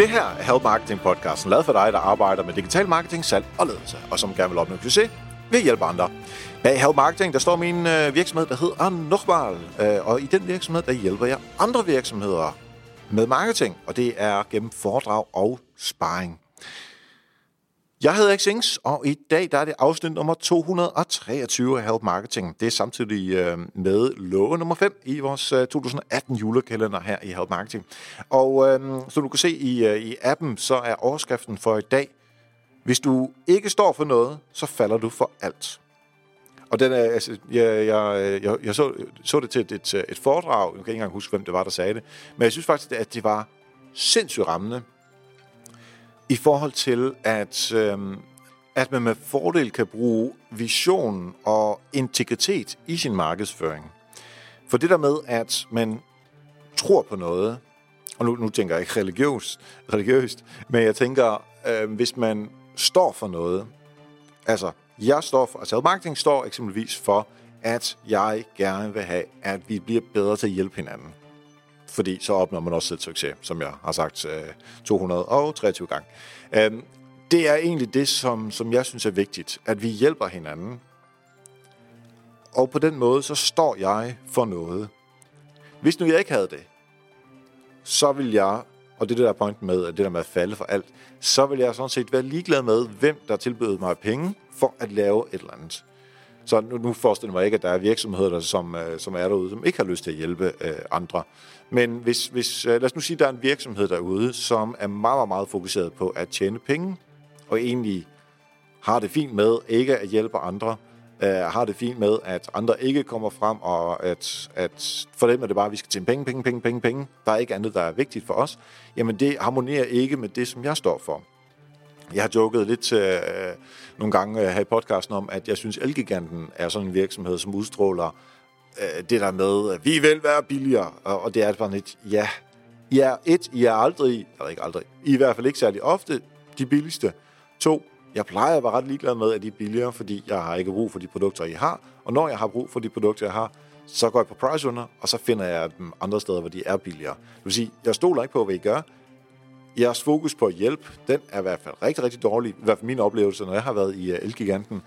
Det her er Help Marketing podcasten, lavet for dig, der arbejder med digital marketing, salg og ledelse, og som gerne vil opnå succes ved at hjælpe andre. Bag Help Marketing, der står min øh, virksomhed, der hedder Nokmal, øh, og i den virksomhed, der hjælper jeg andre virksomheder med marketing, og det er gennem foredrag og sparring. Jeg hedder Xings, og i dag der er det afsnit nummer 223 af Help Marketing. Det er samtidig øh, med låge nummer 5 i vores øh, 2018 julekalender her i Help Marketing. Og øh, som du kan se i, øh, i appen, så er overskriften for i dag, hvis du ikke står for noget, så falder du for alt. Og den er, altså, jeg, jeg, jeg, jeg så, så det til et, et, et foredrag, jeg kan ikke engang huske, hvem det var, der sagde det, men jeg synes faktisk, at det var sindssygt rammende, i forhold til, at, øh, at man med fordel kan bruge vision og integritet i sin markedsføring. For det der med, at man tror på noget, og nu, nu tænker jeg ikke religiøst, religiøst men jeg tænker, øh, hvis man står for noget, altså jeg står for, altså marketing står eksempelvis for, at jeg gerne vil have, at vi bliver bedre til at hjælpe hinanden fordi så opnår man også selv succes, som jeg har sagt øh, 223 gange. Øh, det er egentlig det, som, som jeg synes er vigtigt, at vi hjælper hinanden. Og på den måde, så står jeg for noget. Hvis nu jeg ikke havde det, så vil jeg, og det er det der point med, at det der med at falde for alt, så vil jeg sådan set være ligeglad med, hvem der tilbød mig penge for at lave et eller andet. Så nu, nu forestiller jeg mig ikke, at der er virksomheder, der, som, øh, som er derude, som ikke har lyst til at hjælpe øh, andre. Men hvis, hvis, øh, lad os nu sige, at der er en virksomhed derude, som er meget, meget, meget fokuseret på at tjene penge, og egentlig har det fint med ikke at hjælpe andre, øh, har det fint med, at andre ikke kommer frem, og at, at for dem er det bare, at vi skal tjene penge, penge, penge, penge, penge. Der er ikke andet, der er vigtigt for os. Jamen det harmonerer ikke med det, som jeg står for. Jeg har joket lidt øh, nogle gange øh, her i podcasten om, at jeg synes, Elgiganten er sådan en virksomhed, som udstråler øh, det der med, at vi vil være billigere, og, og det er bare lidt, ja, I er et, I er aldrig, eller ikke aldrig, I er i hvert fald ikke særlig ofte de billigste. To, jeg plejer at være ret ligeglad med, at de er billigere, fordi jeg har ikke brug for de produkter, I har, og når jeg har brug for de produkter, jeg har, så går jeg på price under, og så finder jeg dem andre steder, hvor de er billigere. Det vil sige, jeg stoler ikke på, hvad I gør, jeres fokus på hjælp, den er i hvert fald rigtig, rigtig dårlig. I hvert fald min oplevelse, når jeg har været i øh, Elgiganten.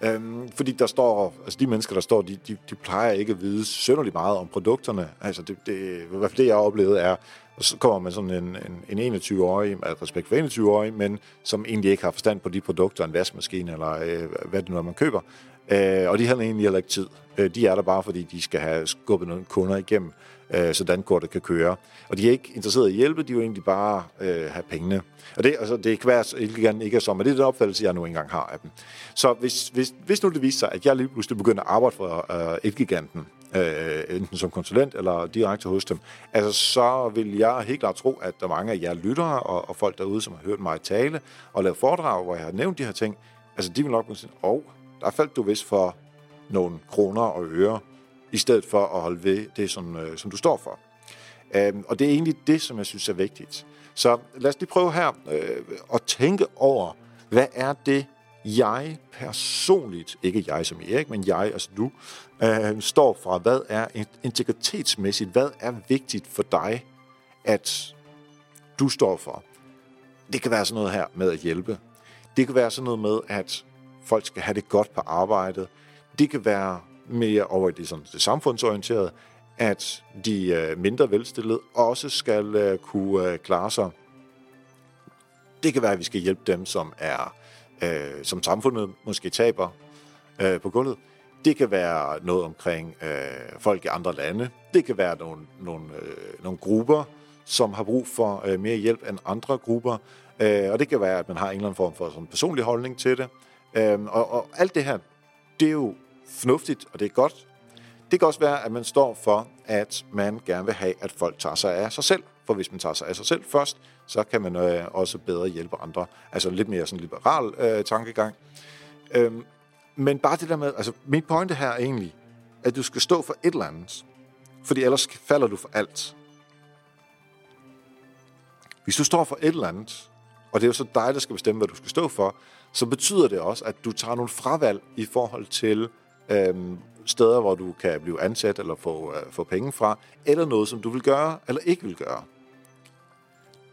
Øhm, fordi der står, altså de mennesker, der står, de, de, de plejer ikke at vide sønderligt meget om produkterne. Altså det, det, i hvert fald det, jeg oplevede, er, og så kommer man sådan en, en, en 21-årig, med respekt for 21-årig, men som egentlig ikke har forstand på de produkter, en vaskemaskine, eller øh, hvad det nu er, man køber. Øh, og de har egentlig heller ikke tid. Øh, de er der bare, fordi de skal have skubbet nogle kunder igennem øh, så dankortet kan køre. Og de er ikke interesseret i at hjælpe, de vil egentlig bare øh, have pengene. Og det, altså, det kan være, at ikke er så, men det er den opfattelse, jeg nu engang har af dem. Så hvis, hvis, hvis nu det viser sig, at jeg lige pludselig begynder at arbejde for øh, Elgiganten, øh, enten som konsulent eller direkte hos dem, altså så vil jeg helt klart tro, at der er mange af jer lyttere og, og folk derude, som har hørt mig tale og lavet foredrag, hvor jeg har nævnt de her ting, altså de vil nok sige, åh, oh, der faldt du vist for nogle kroner og øre, i stedet for at holde ved det, som, øh, som du står for. Øh, og det er egentlig det, som jeg synes er vigtigt. Så lad os lige prøve her øh, at tænke over, hvad er det, jeg personligt, ikke jeg som Erik, men jeg, altså du, øh, står for. Hvad er integritetsmæssigt? Hvad er vigtigt for dig, at du står for? Det kan være sådan noget her med at hjælpe. Det kan være sådan noget med, at folk skal have det godt på arbejdet. Det kan være mere over i det, sådan, det samfundsorienterede, at de øh, mindre velstillede også skal øh, kunne øh, klare sig. Det kan være, at vi skal hjælpe dem, som er øh, som samfundet måske taber øh, på gulvet. Det kan være noget omkring øh, folk i andre lande. Det kan være nogle, nogle, øh, nogle grupper, som har brug for øh, mere hjælp end andre grupper. Øh, og det kan være, at man har en eller anden form for sådan personlig holdning til det. Øh, og, og alt det her, det er jo fornuftigt, og det er godt. Det kan også være, at man står for, at man gerne vil have, at folk tager sig af sig selv. For hvis man tager sig af sig selv først, så kan man øh, også bedre hjælpe andre. Altså lidt mere sådan liberal øh, tankegang. Øhm, men bare det der med, altså mit pointe her er egentlig, at du skal stå for et eller andet. Fordi ellers falder du for alt. Hvis du står for et eller andet, og det er jo så dig, der skal bestemme, hvad du skal stå for, så betyder det også, at du tager nogle fravalg i forhold til øhm, steder, hvor du kan blive ansat eller få, øh, få penge fra, eller noget, som du vil gøre eller ikke vil gøre.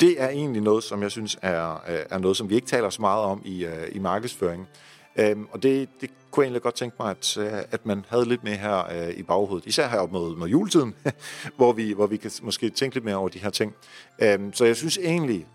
det er egentlig noget, som jeg synes er, øh, er noget, som vi ikke taler så meget om i, øh, i markedsføring. Øhm, og det, det kunne jeg egentlig godt tænke mig, at, øh, at man havde lidt mere her øh, i baghovedet. Især her op mod, mod juletiden, hvor, vi, hvor vi kan måske tænke lidt mere over de her ting. Øhm, så jeg synes egentlig,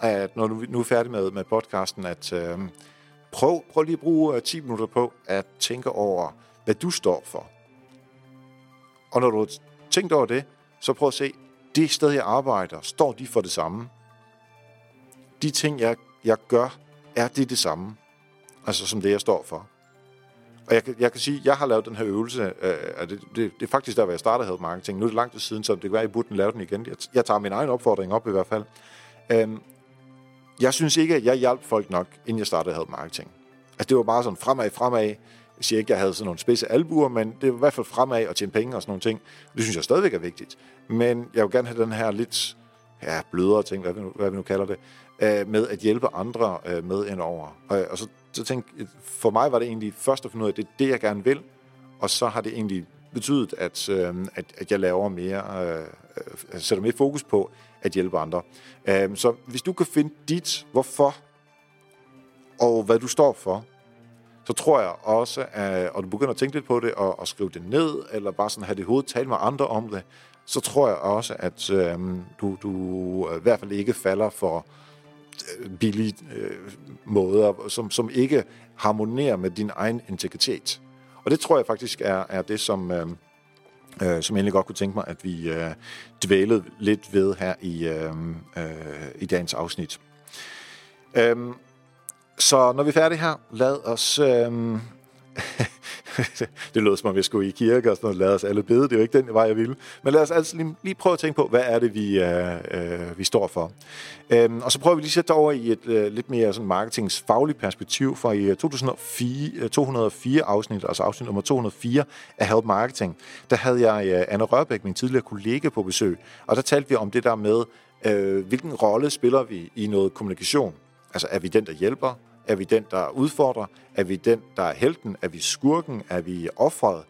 at når du nu er færdig med, med podcasten, at øh, prøv, prøv lige at bruge øh, 10 minutter på at tænke over, hvad du står for. Og når du har tænkt over det, så prøv at se, det sted, jeg arbejder, står de for det samme. De ting, jeg, jeg gør, er det det samme. Altså som det, jeg står for. Og jeg, jeg kan sige, at jeg har lavet den her øvelse, øh, det, det, det er faktisk der, hvor jeg startede Health Marketing. Nu er det lang tid siden, så det kan være, at I burde lave den igen. Jeg, jeg tager min egen opfordring op i hvert fald. Øhm, jeg synes ikke, at jeg hjalp folk nok, inden jeg startede Health Marketing. Altså det var bare sådan fremad, fremad. Jeg siger ikke, at jeg havde sådan nogle spidse albuer, men det var i hvert fald fremad og tjene penge og sådan nogle ting. Det synes jeg stadigvæk er vigtigt. Men jeg vil gerne have den her lidt ja, blødere ting, hvad vi nu, hvad vi nu kalder det, øh, med at hjælpe andre øh, med ind over. Og, og så, så tænk, for mig var det egentlig først at finde ud af, at det er det, jeg gerne vil, og så har det egentlig betydet, at, øh, at, at jeg laver mere, øh, øh, sætter mere fokus på at hjælpe andre. Øh, så hvis du kan finde dit hvorfor, og hvad du står for, så tror jeg også, at, og du begynder at tænke lidt på det, og, og skrive det ned, eller bare sådan have det hovedet tale med andre om det, så tror jeg også, at øh, du, du øh, i hvert fald ikke falder for billige øh, måder, som, som ikke harmonerer med din egen integritet. Og det tror jeg faktisk er, er det, som, øh, øh, som jeg egentlig godt kunne tænke mig, at vi øh, dvælede lidt ved her i, øh, øh, i dagens afsnit. Øh, så når vi er færdige her, lad os... Øh, det lød som om, jeg skulle i kirke og sådan noget, lad os alle bede, det er jo ikke den vej, jeg ville. Men lad os altså lige, lige prøve at tænke på, hvad er det, vi, øh, øh vi står for. Øhm, og så prøver vi lige at sætte over i et øh, lidt mere sådan marketingsfagligt perspektiv, for i øh, 2004, 204 øh, afsnit, altså afsnit nummer 204 af Help Marketing, der havde jeg øh, Anne Rørbæk, min tidligere kollega, på besøg, og der talte vi om det der med, øh, hvilken rolle spiller vi i noget kommunikation. Altså er vi den, der hjælper? Er vi den, der udfordrer? Er vi den, der er helten? Er vi skurken? Er vi offret?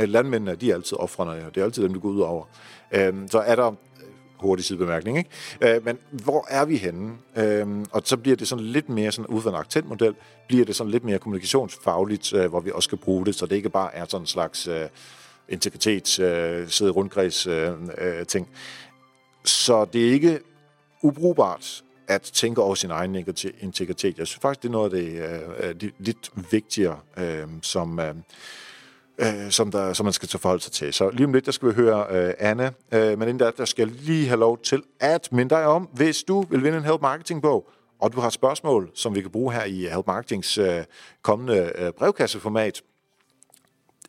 Øh, landmændene, de er altid offrene, og det er altid dem, du går ud over. Øhm, så er der øh, hurtig sidebemærkning, ikke? Øh, men hvor er vi henne? Øhm, og så bliver det sådan lidt mere, sådan ud fra en accentmodel, bliver det sådan lidt mere kommunikationsfagligt, øh, hvor vi også skal bruge det, så det ikke bare er sådan en slags øh, integritet, øh, sidde rundkreds øh, øh, ting. Så det er ikke ubrugbart at tænke over sin egen integritet. Jeg synes faktisk, det er noget af det, uh, lidt vigtigere, uh, som, uh, som, der, som man skal tage forhold sig til. Så lige om lidt, der skal vi høre uh, Anne, uh, men inden der, der skal jeg lige have lov til at minde dig om, hvis du vil vinde en Help Marketing bog, og du har et spørgsmål, som vi kan bruge her i Help Marketings uh, kommende uh, brevkasseformat,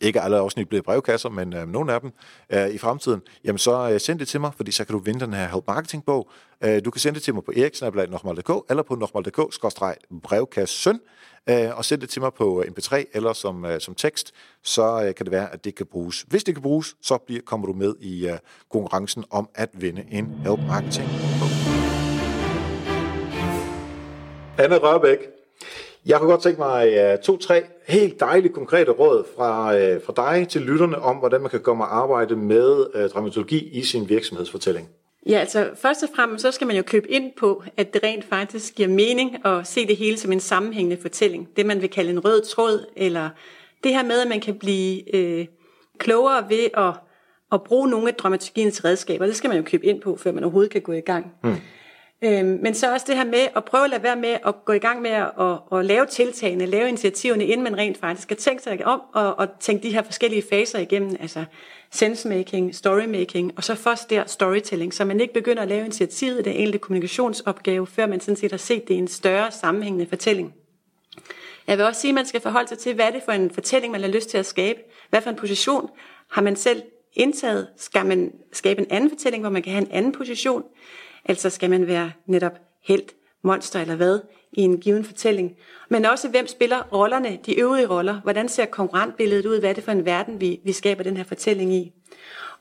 ikke alle afsnit bliver brevkasser, men øh, nogle af dem øh, i fremtiden, jamen så øh, send det til mig, fordi så kan du vinde den her Help Marketing bog. Øh, du kan sende det til mig på eriksnablag.dk eller på nokmal.dk-brevkassen, øh, og send det til mig på øh, MP3 eller som, øh, som tekst, så øh, kan det være, at det kan bruges. Hvis det kan bruges, så bliver, kommer du med i øh, konkurrencen om at vinde en Help Marketing bog. Anne Rørbæk, jeg kunne godt tænke mig uh, to-tre helt dejlige konkrete råd fra, uh, fra dig til lytterne om, hvordan man kan komme og arbejde med uh, dramaturgi i sin virksomhedsfortælling. Ja, altså først og fremmest så skal man jo købe ind på, at det rent faktisk giver mening at se det hele som en sammenhængende fortælling. Det man vil kalde en rød tråd, eller det her med, at man kan blive øh, klogere ved at, at bruge nogle af dramaturgiens redskaber. Det skal man jo købe ind på, før man overhovedet kan gå i gang. Hmm. Øhm, men så også det her med at prøve at lade være med at gå i gang med at, at, at lave tiltagene, lave initiativerne, inden man rent faktisk skal tænke sig om og, og tænke de her forskellige faser igennem, altså sensemaking, storymaking, og så først der storytelling, så man ikke begynder at lave initiativet, den enkelte kommunikationsopgave, før man sådan set har set det i en større sammenhængende fortælling. Jeg vil også sige, at man skal forholde sig til, hvad er det for en fortælling, man har lyst til at skabe? Hvad for en position har man selv indtaget? Skal man skabe en anden fortælling, hvor man kan have en anden position? Altså skal man være netop helt, monster eller hvad i en given fortælling. Men også, hvem spiller rollerne, de øvrige roller? Hvordan ser konkurrentbilledet ud? Hvad er det for en verden, vi, vi skaber den her fortælling i?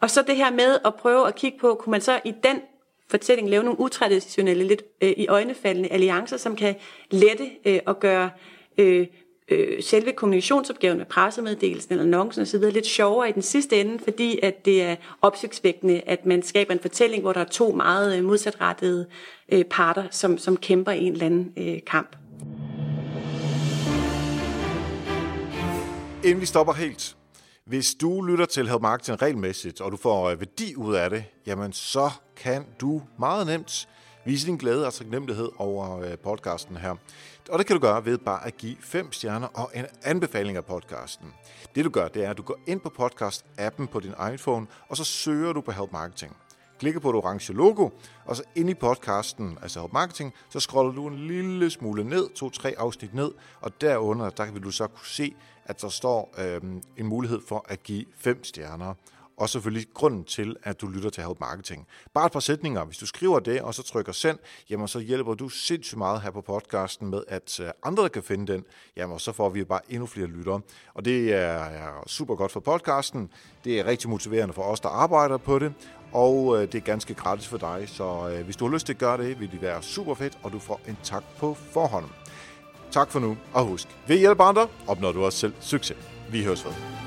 Og så det her med at prøve at kigge på, kunne man så i den fortælling lave nogle utraditionelle, lidt øh, i øjnefaldende alliancer, som kan lette øh, og gøre øh, øh, selve kommunikationsopgaven med pressemeddelelsen eller annoncen osv. lidt sjovere i den sidste ende, fordi at det er opsigtsvækkende, at man skaber en fortælling, hvor der er to meget øh, modsatrettede øh, parter, som, som kæmper en eller anden øh, kamp. Inden vi stopper helt, hvis du lytter til Help Marketing regelmæssigt, og du får øh, værdi ud af det, jamen så kan du meget nemt vise din glæde og taknemmelighed over øh, podcasten her. Og det kan du gøre ved bare at give fem stjerner og en anbefaling af podcasten. Det du gør, det er, at du går ind på podcast-appen på din iPhone, og så søger du på Help Marketing. Klikker på det orange logo, og så ind i podcasten, altså Help Marketing, så scroller du en lille smule ned, to-tre afsnit ned, og derunder, der vil du så kunne se, at der står øh, en mulighed for at give fem stjerner og selvfølgelig grunden til, at du lytter til Help Marketing. Bare et par sætninger. Hvis du skriver det, og så trykker send, jamen så hjælper du sindssygt meget her på podcasten med, at øh, andre kan finde den. Jamen så får vi bare endnu flere lyttere. Og det er super godt for podcasten. Det er rigtig motiverende for os, der arbejder på det. Og øh, det er ganske gratis for dig, så øh, hvis du har lyst til at gøre det, vil det være super fedt, og du får en tak på forhånd. Tak for nu, og husk, ved hjælpe andre opnår du også selv succes. Vi høres ved.